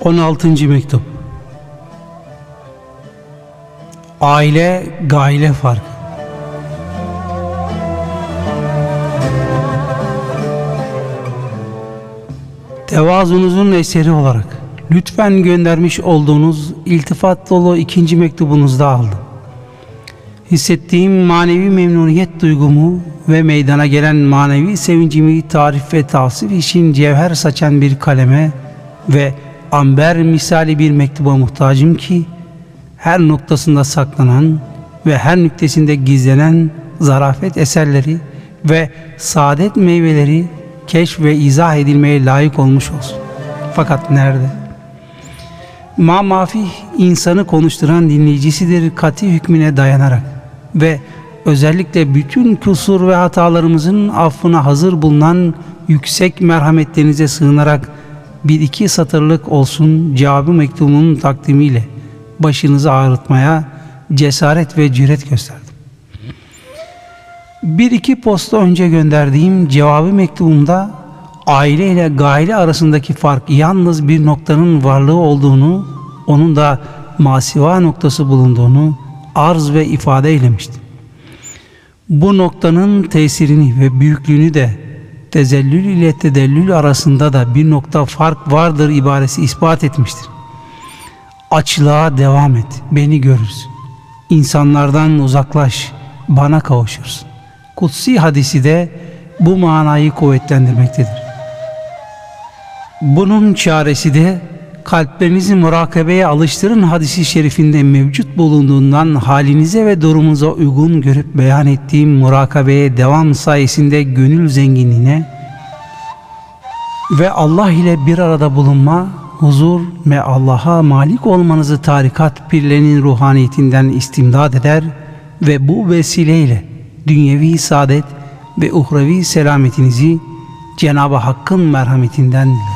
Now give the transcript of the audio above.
16. Mektup Aile gaile farkı Tevazunuzun eseri olarak lütfen göndermiş olduğunuz iltifat dolu ikinci mektubunuzda aldım. Hissettiğim manevi memnuniyet duygumu ve meydana gelen manevi sevincimi tarif ve tavsif için cevher saçan bir kaleme ve amber misali bir mektuba muhtacım ki her noktasında saklanan ve her nüktesinde gizlenen zarafet eserleri ve saadet meyveleri keşf ve izah edilmeye layık olmuş olsun. Fakat nerede? Ma mafih insanı konuşturan dinleyicisidir kati hükmüne dayanarak ve özellikle bütün kusur ve hatalarımızın affına hazır bulunan yüksek merhametlerinize sığınarak bir iki satırlık olsun cevabı mektubumun takdimiyle başınızı ağrıtmaya cesaret ve cüret gösterdim. Bir iki posta önce gönderdiğim cevabı mektubumda aile ile gaile arasındaki fark yalnız bir noktanın varlığı olduğunu, onun da masiva noktası bulunduğunu arz ve ifade eylemiştim. Bu noktanın tesirini ve büyüklüğünü de tezellül ile tedellül arasında da bir nokta fark vardır ibaresi ispat etmiştir. Açlığa devam et, beni görürsün. İnsanlardan uzaklaş, bana kavuşursun. Kutsi hadisi de bu manayı kuvvetlendirmektedir. Bunun çaresi de kalplerinizi murakabeye alıştırın hadisi şerifinde mevcut bulunduğundan halinize ve durumunuza uygun görüp beyan ettiğim murakabeye devam sayesinde gönül zenginliğine ve Allah ile bir arada bulunma, huzur ve Allah'a malik olmanızı tarikat pirlerinin ruhaniyetinden istimdad eder ve bu vesileyle dünyevi saadet ve uhrevi selametinizi Cenab-ı Hakk'ın merhametinden diler.